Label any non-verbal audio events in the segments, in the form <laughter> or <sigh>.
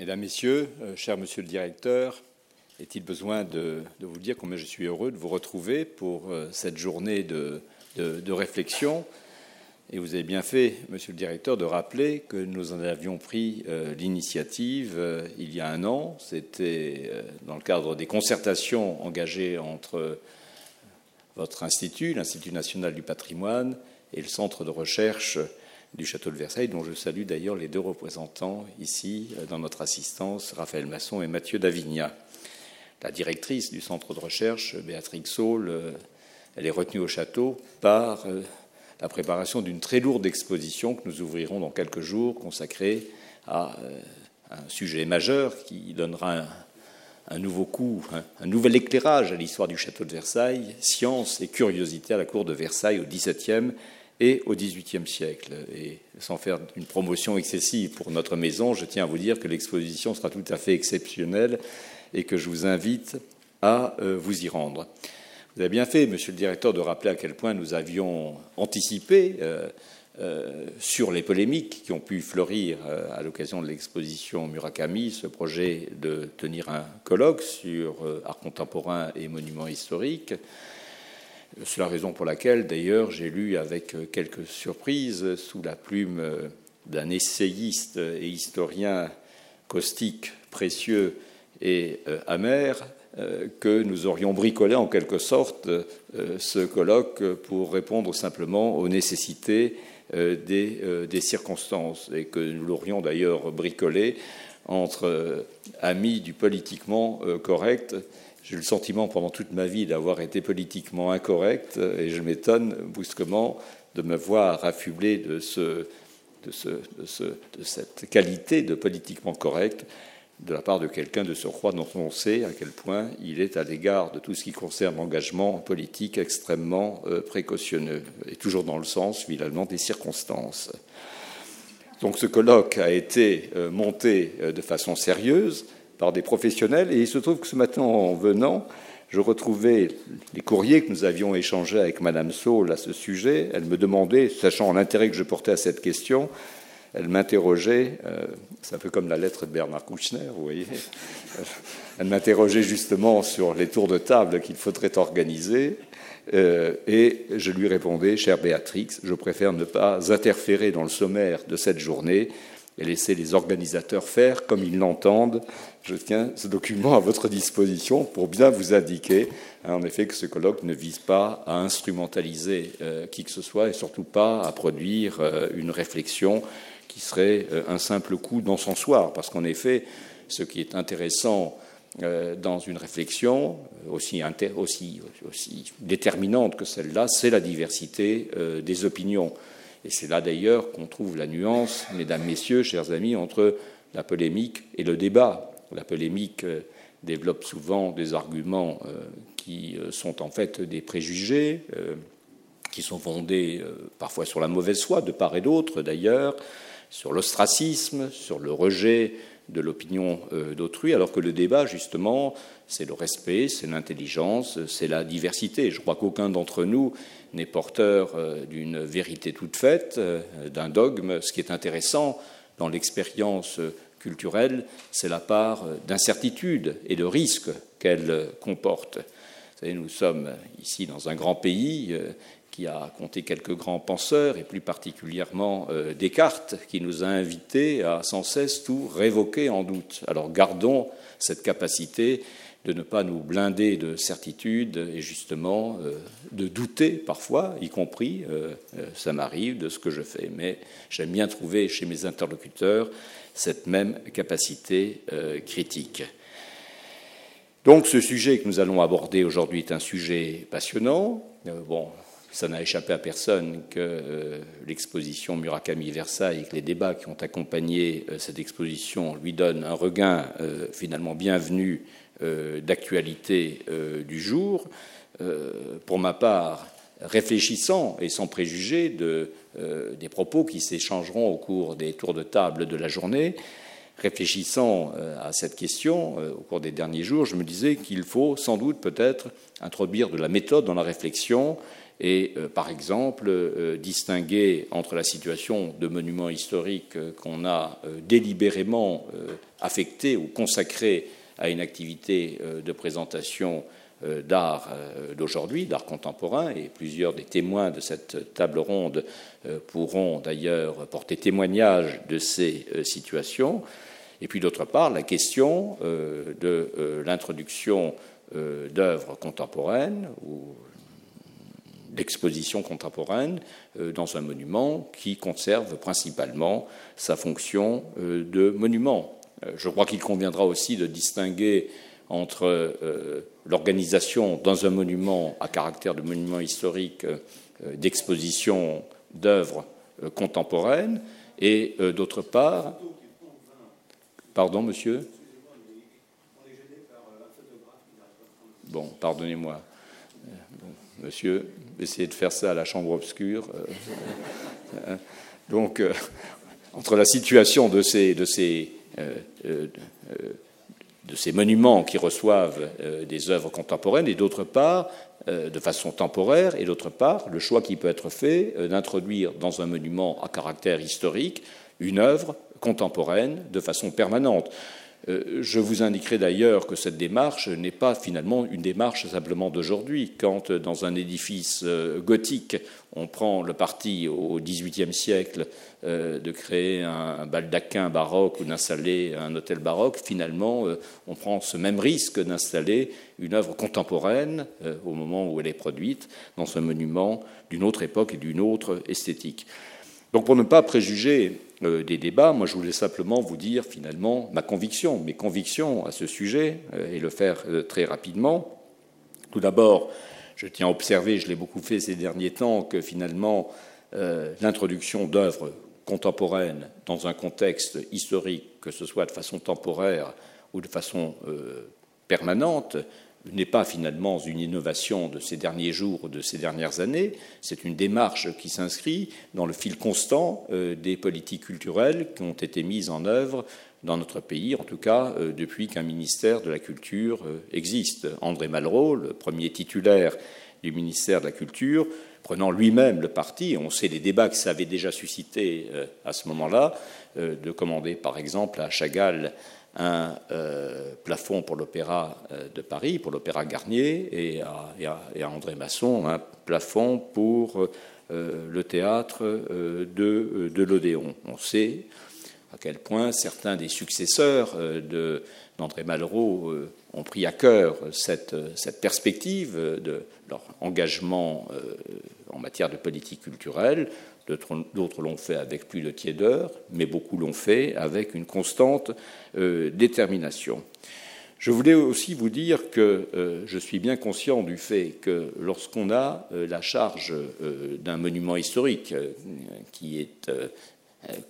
Mesdames, Messieurs, euh, cher Monsieur le Directeur, est-il besoin de, vous dire combien je suis heureux de vous retrouver pour euh, cette journée de, réflexion? Et vous avez bien fait, Monsieur le Directeur, de rappeler que nous en avions pris euh, l'initiative il y a un an. C'était dans le cadre des concertations engagées entre votre institut, l'Institut national du patrimoine, et le Centre de recherche du château de Versailles, dont je salue d'ailleurs les deux représentants ici euh, dans notre assistance, Raphaël Masson et Mathieu Davigna. La directrice du centre de recherche, Béatrix Saul, euh, elle est retenue au château par euh, la préparation d'une très lourde exposition que nous ouvrirons dans quelques jours, consacrée à un sujet majeur qui donnera un, nouveau coup, un, nouvel éclairage à l'histoire du château de Versailles, science et curiosité à la cour de Versailles au XVIIe et au XVIIIe siècle. Et sans faire une promotion excessive pour notre maison, je tiens à vous dire que l'exposition sera tout à fait exceptionnelle et que je vous invite à euh, vous y rendre. Vous avez bien fait, monsieur le directeur, de rappeler à quel point nous avions anticipé euh, euh, sur les polémiques qui ont pu fleurir à l'occasion de l'exposition Murakami ce projet de tenir un colloque sur art contemporain et monuments historiques. C'est la raison pour laquelle, d'ailleurs, j'ai lu avec quelques surprises, sous la plume d'un essayiste et historien caustique, précieux et euh, amer, euh, que nous aurions bricolé en quelque sorte euh, ce colloque pour répondre simplement aux nécessités des circonstances, et que nous l'aurions d'ailleurs bricolé entre amis du politiquement correct j'ai eu le sentiment pendant toute ma vie d'avoir été politiquement incorrect et je m'étonne brusquement de me voir affublé de, ce, de, ce, de, cette qualité de politiquement correct de la part de quelqu'un de surcroît dont on sait à quel point il est à l'égard de tout ce qui concerne l'engagement politique extrêmement euh, précautionneux et toujours dans le sens finalement des circonstances. Donc ce colloque a été euh, monté euh, de façon sérieuse par des professionnels. Et il se trouve que ce matin, en venant, je retrouvais les courriers que nous avions échangés avec Madame Saul à ce sujet. Elle me demandait, sachant l'intérêt que je portais à cette question, elle m'interrogeait, euh, c'est un peu comme la lettre de Bernard Kouchner, vous voyez, <laughs> elle m'interrogeait justement sur les tours de table qu'il faudrait organiser, euh, et je lui répondais, chère Béatrix, je préfère ne pas interférer dans le sommaire de cette journée, et laisser les organisateurs faire comme ils l'entendent. Je tiens ce document à votre disposition pour bien vous indiquer, hein, en effet, que ce colloque ne vise pas à instrumentaliser euh, qui que ce soit et surtout pas à produire euh, une réflexion qui serait euh, un simple coup d'encensoir. Parce qu'en effet, ce qui est intéressant dans une réflexion aussi, déterminante que celle-là, c'est la diversité des opinions. Et c'est là d'ailleurs qu'on trouve la nuance, mesdames, messieurs, chers amis, entre la polémique et le débat. La polémique euh, développe souvent des arguments euh, qui euh, sont en fait des préjugés, qui sont fondés parfois sur la mauvaise foi, de part et d'autre d'ailleurs, sur l'ostracisme, sur le rejet de l'opinion d'autrui, alors que le débat, justement, c'est le respect, c'est l'intelligence, c'est la diversité. Je crois qu'aucun d'entre nous n'est porteur euh, d'une vérité toute faite, euh, d'un dogme. Ce qui est intéressant dans l'expérience culturelle, c'est la part d'incertitude et de risque qu'elle comporte. Vous savez, nous sommes ici dans un grand pays euh, qui a compté quelques grands penseurs, et plus particulièrement Descartes, qui nous a invités à sans cesse tout révoquer en doute. Alors gardons cette capacité de ne pas nous blinder de certitude et justement euh, de douter parfois, y compris, euh, euh, ça m'arrive, de ce que je fais. Mais j'aime bien trouver chez mes interlocuteurs cette même capacité critique. Donc ce sujet que nous allons aborder aujourd'hui est un sujet passionnant. bon, ça n'a échappé à personne que l'exposition Murakami Versailles et que les débats qui ont accompagné cette exposition lui donnent un regain finalement bienvenu euh, d'actualité euh, du jour. Euh, pour ma part, réfléchissant et sans préjugés de, des propos qui s'échangeront au cours des tours de table de la journée, réfléchissant à cette question au cours des derniers jours, je me disais qu'il faut sans doute peut-être introduire de la méthode dans la réflexion et, par exemple, distinguer entre la situation de monuments historiques qu'on a délibérément affectés ou consacrés à une activité de présentation euh, d'art euh, d'aujourd'hui, d'art contemporain, et plusieurs des témoins de cette table ronde euh, pourront d'ailleurs porter témoignage de ces situations. Et puis d'autre part, la question de l'introduction d'œuvres contemporaines ou d'expositions contemporaines dans un monument qui conserve principalement sa fonction de monument. Je crois qu'il conviendra aussi de distinguer entre euh, l'organisation dans un monument à caractère de monument historique euh, d'exposition d'œuvres euh, contemporaines et d'autre part. Pardon, monsieur Bon, pardonnez-moi. monsieur, essayez de faire ça à la chambre obscure. donc, entre la situation de ces, de ces monuments qui reçoivent euh, des œuvres contemporaines, et d'autre part, euh, de façon temporaire, et d'autre part, le choix qui peut être fait euh, d'introduire dans un monument à caractère historique une œuvre contemporaine de façon permanente. Euh, je vous indiquerai d'ailleurs que cette démarche n'est pas finalement une démarche simplement d'aujourd'hui. Quand, euh, dans un édifice euh, gothique, on prend le parti au XVIIIe siècle de créer un baldaquin baroque ou d'installer un hôtel baroque, finalement, on prend ce même risque d'installer une œuvre contemporaine au moment où elle est produite dans ce monument d'une autre époque et d'une autre esthétique. Donc, pour ne pas préjuger euh, des débats. Moi, je voulais simplement vous dire finalement ma conviction, mes convictions à ce sujet, euh, et le faire euh, très rapidement. Tout d'abord, je tiens à observer, je l'ai beaucoup fait ces derniers temps, que finalement, l'introduction d'œuvres contemporaines dans un contexte historique, que ce soit de façon temporaire ou de façon permanente, n'est pas finalement une innovation de ces derniers jours ou de ces dernières années, c'est une démarche qui s'inscrit dans le fil constant euh, des politiques culturelles qui ont été mises en œuvre dans notre pays, en tout cas euh, depuis qu'un ministère de la Culture euh, existe. André Malraux, le premier titulaire du ministère de la Culture, prenant lui-même le parti, on sait les débats que ça avait déjà suscité à ce moment-là, de commander par exemple à Chagall un euh, plafond pour l'Opéra euh, de Paris, pour l'Opéra Garnier, et à, André Masson un plafond pour euh, le théâtre de, de l'Odéon. On sait à quel point certains des successeurs d'André Malraux ont pris à cœur cette perspective de leur engagement en matière de politique culturelle. D'autres l'ont fait avec plus de tiédeur, mais beaucoup l'ont fait avec une constante euh, détermination. Je voulais aussi vous dire que euh, je suis bien conscient du fait que lorsqu'on a euh, la charge d'un monument historique qui est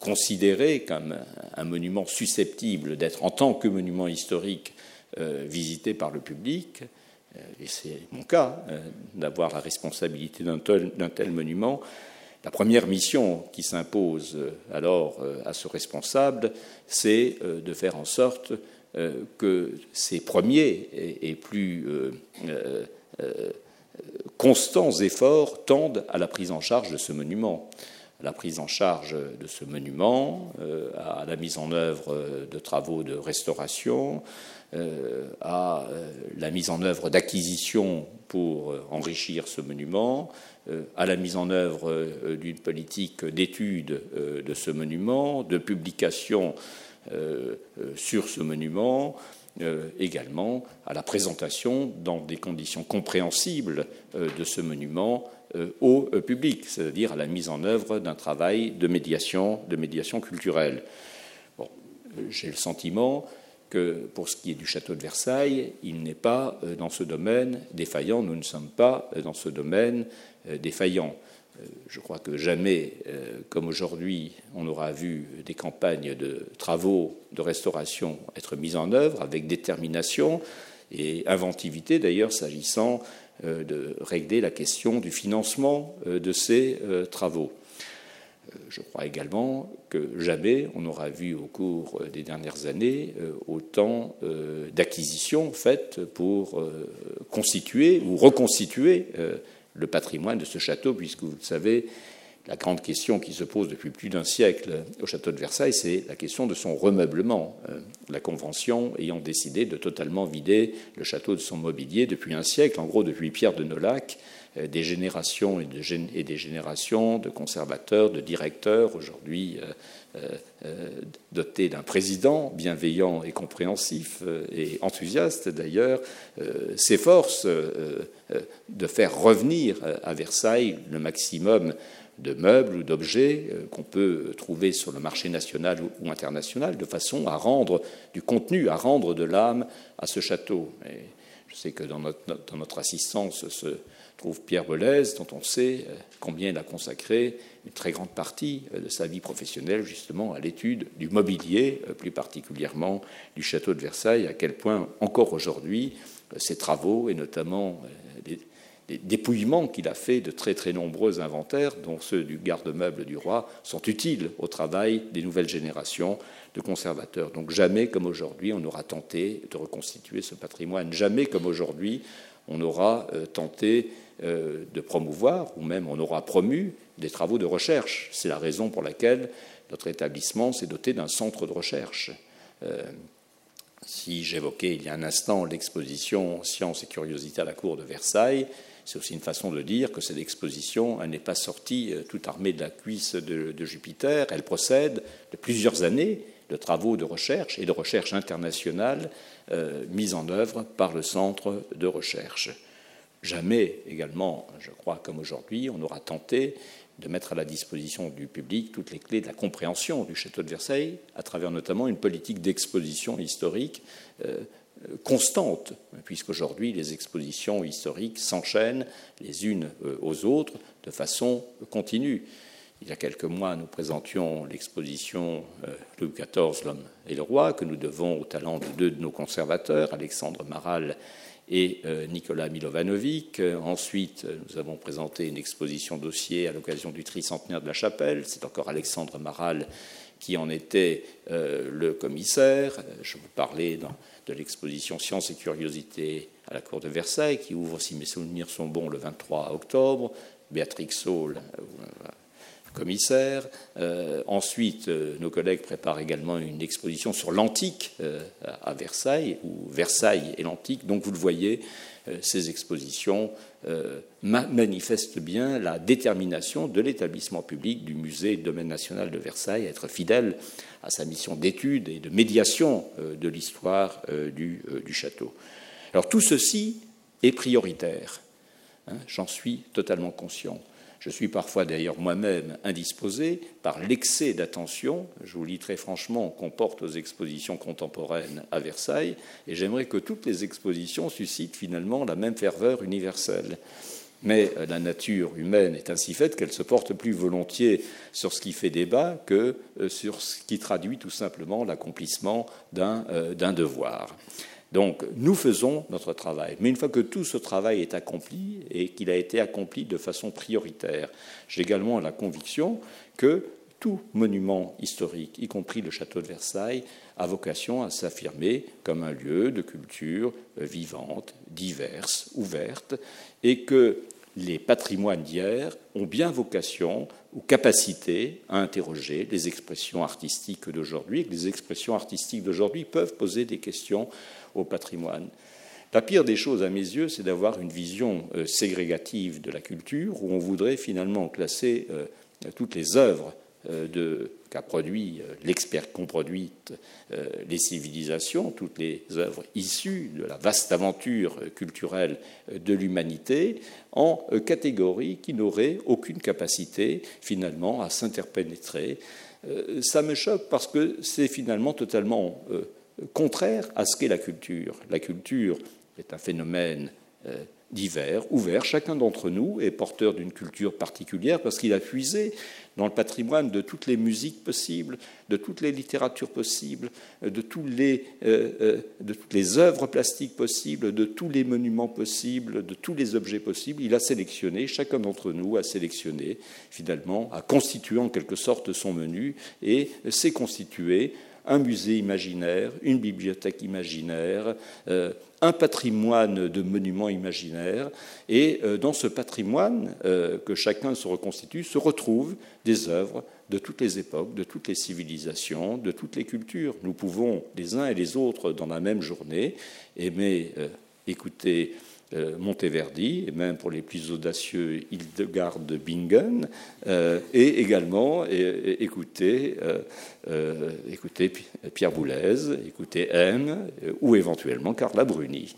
considéré comme un monument susceptible d'être en tant que monument historique visité par le public, et c'est mon cas d'avoir la responsabilité d'un tel, monument, la première mission qui s'impose euh, alors euh, à ce responsable, c'est euh, de faire en sorte que ces premiers et plus constants efforts tendent à la prise en charge de ce monument à la prise en charge de ce monument, à la mise en œuvre de travaux de restauration, à la mise en œuvre d'acquisitions pour enrichir ce monument, euh, à la mise en œuvre euh, d'une politique d'étude euh, de ce monument, de publication sur ce monument, également à la présentation dans des conditions compréhensibles de ce monument au public, c'est-à-dire à la mise en œuvre d'un travail de médiation, de médiation culturelle. J'ai le sentiment que pour ce qui est du château de Versailles, il n'est pas dans ce domaine défaillant, nous ne sommes pas dans ce domaine euh, défaillants. Euh, je crois que jamais, euh, comme aujourd'hui, on aura vu des campagnes de travaux de restauration être mises en œuvre avec détermination et inventivité, d'ailleurs, s'agissant de régler la question du financement de ces travaux. je crois également que jamais on n'aura vu au cours des dernières années autant d'acquisitions faites pour constituer ou reconstituer le patrimoine de ce château, puisque vous le savez, la grande question qui se pose depuis plus d'un siècle au château de Versailles, c'est la question de son remeublement. Euh, la Convention ayant décidé de totalement vider le château de son mobilier depuis un siècle, en gros depuis Pierre de Nolac, euh, des générations et, des générations de conservateurs, de directeurs, aujourd'hui euh, dotés d'un président bienveillant et compréhensif et enthousiaste d'ailleurs, s'efforcent de faire revenir à Versailles le maximum de meubles ou d'objets euh, qu'on peut trouver sur le marché national ou international, de façon à rendre du contenu, à rendre de l'âme à ce château. Je sais que dans notre, dans notre assistance se trouve Pierre Bollez, dont on sait euh, combien il a consacré une très grande partie euh, de sa vie professionnelle justement à l'étude du mobilier, plus particulièrement du château de Versailles, à quel point encore aujourd'hui ses travaux, et notamment des dépouillements qu'il a fait de très très nombreux inventaires, dont ceux du garde-meuble du roi, sont utiles au travail des nouvelles générations de conservateurs. Donc jamais comme aujourd'hui on aura tenté de reconstituer ce patrimoine, jamais comme aujourd'hui on aura euh, tenté euh, de promouvoir, ou même on aura promu des travaux de recherche. C'est la raison pour laquelle notre établissement s'est doté d'un centre de recherche. Euh, si j'évoquais il y a un instant l'exposition Sciences et curiosités à la cour de Versailles, c'est aussi une façon de dire que cette exposition n'est pas sortie euh, toute armée de la cuisse de, Jupiter. Elle procède de plusieurs années de travaux de recherche et de recherche internationale euh, mis en œuvre par le centre de recherche. Jamais également, je crois, comme aujourd'hui, on aura tenté de mettre à la disposition du public toutes les clés de la compréhension du château de Versailles, à travers notamment une politique d'exposition historique euh, constante, puisqu'aujourd'hui les expositions historiques s'enchaînent les unes euh, aux autres de façon continue. Il y a quelques mois, nous présentions l'exposition euh, Louis XIV, l'homme et le roi, que nous devons au talent de deux de nos conservateurs, Alexandre Maral et euh, Nicolas Milovanovic. Ensuite, nous avons présenté une exposition dossier à l'occasion du tricentenaire de la chapelle. C'est encore Alexandre Maral qui en était le commissaire. Je vous parlais dans de l'exposition Sciences et curiosités à la cour de Versailles, qui ouvre, si mes souvenirs sont bons, le 23 octobre. Béatrix Saul, euh, Euh, ensuite, euh, nos collègues préparent également une exposition sur l'antique à Versailles, ou Versailles et l'antique. Donc, vous le voyez, ces expositions manifestent bien la détermination de l'établissement public du musée et domaine national de Versailles à être fidèle à sa mission d'étude et de médiation euh, de l'histoire euh, euh, du, château. Alors tout ceci est prioritaire, hein, j'en suis totalement conscient. Je suis parfois d'ailleurs moi-même indisposé par l'excès d'attention, je vous lis très franchement, qu'on porte aux expositions contemporaines à Versailles, et j'aimerais que toutes les expositions suscitent finalement la même ferveur universelle. Mais euh, la nature humaine est ainsi faite qu'elle se porte plus volontiers sur ce qui fait débat que euh, sur ce qui traduit tout simplement l'accomplissement euh, d'un devoir. Donc nous faisons notre travail. Mais une fois que tout ce travail est accompli et qu'il a été accompli de façon prioritaire, j'ai également la conviction que tout monument historique, y compris le château de Versailles, a vocation à s'affirmer comme un lieu de culture vivante, diverse, ouverte, et que les patrimoines d'hier ont bien vocation ou capacité à interroger les expressions artistiques d'aujourd'hui, et que les expressions artistiques d'aujourd'hui peuvent poser des questions au patrimoine. La pire des choses à mes yeux, c'est d'avoir une vision euh, ségrégative de la culture, où on voudrait finalement classer euh, toutes les œuvres euh, qu'a produit euh, l'expert qu'ont produite euh, les civilisations, toutes les œuvres issues de la vaste aventure culturelle de l'humanité, en catégories qui n'auraient aucune capacité finalement à s'interpénétrer. Ça me choque parce que c'est finalement totalement contraire à ce qu'est la culture. La culture est un phénomène divers, ouverts. Chacun d'entre nous est porteur d'une culture particulière parce qu'il a puisé dans le patrimoine de toutes les musiques possibles, de toutes les littératures possibles, de, tous les, euh, euh, de toutes les œuvres plastiques possibles, de tous les monuments possibles, de tous les objets possibles. Il a sélectionné, chacun d'entre nous a sélectionné, finalement, a constitué en quelque sorte son menu et s'est constitué un musée imaginaire, une bibliothèque imaginaire, euh, un patrimoine de monuments imaginaires. Et euh, dans ce patrimoine euh, que chacun se reconstitue se retrouvent des œuvres de toutes les époques, de toutes les civilisations, de toutes les cultures. Nous pouvons, les uns et les autres, dans la même journée, aimer écouter Monteverdi, et même pour les plus audacieux, Hildegard de Bingen, euh, et également écouter, euh, Pierre Boulez, écouter M, ou éventuellement Carla Bruni.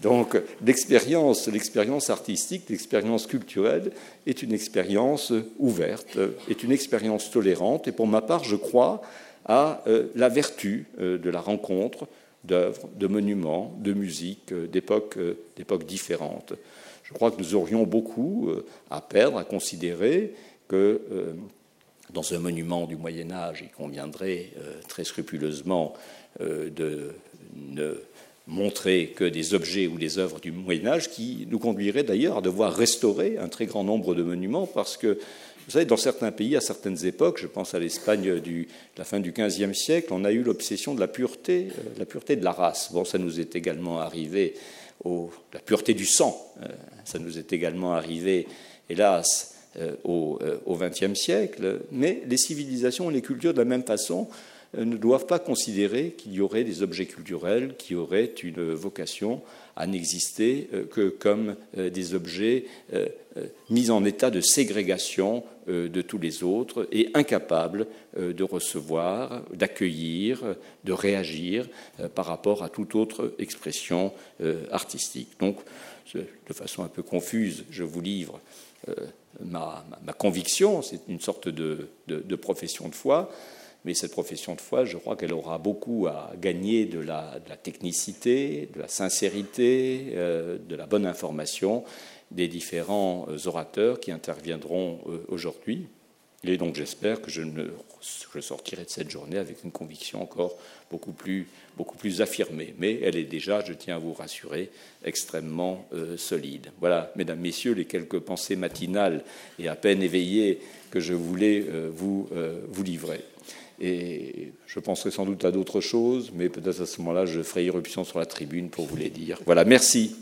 donc l'expérience, l'expérience artistique, l'expérience culturelle est une expérience ouverte, est une expérience tolérante, et pour ma part, je crois à la vertu de la rencontre, d'œuvres, de monuments, de musique, euh, euh, d'époques différentes. Je crois que nous aurions beaucoup euh, à perdre, à considérer que dans un monument du Moyen Âge, il conviendrait très scrupuleusement de ne montrer que des objets ou des œuvres du Moyen Âge, qui nous conduirait d'ailleurs à devoir restaurer un très grand nombre de monuments, parce que vous savez, dans certains pays, à certaines époques, je pense à l'Espagne de la fin du XVe siècle, on a eu l'obsession de la pureté, euh, la pureté de la race. Bon, ça nous est également arrivé, la pureté du sang, euh, ça nous est également arrivé, hélas, euh, au XXe siècle. Mais les civilisations et les cultures, de la même façon, ne doivent pas considérer qu'il y aurait des objets culturels qui auraient une vocation à n'exister que comme des objets mis en état de ségrégation euh, de tous les autres et incapable euh, de recevoir, d'accueillir, de réagir euh, par rapport à toute autre expression artistique. Donc, de façon un peu confuse, je vous livre ma, conviction, c'est une sorte de, profession de foi, mais cette profession de foi, je crois qu'elle aura beaucoup à gagner de la, technicité, de la sincérité, de la bonne information des différents euh, orateurs qui interviendront euh, aujourd'hui. Et donc j'espère que je, ne, sortirai de cette journée avec une conviction encore beaucoup plus, beaucoup plus affirmée. Mais elle est déjà, je tiens à vous rassurer, extrêmement euh, solide. Voilà, mesdames, messieurs, les quelques pensées matinales et à peine éveillées que je voulais vous livrer. Et je penserai sans doute à d'autres choses, mais peut-être à ce moment-là, je ferai irruption sur la tribune pour vous les dire. Voilà, merci.